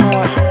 more.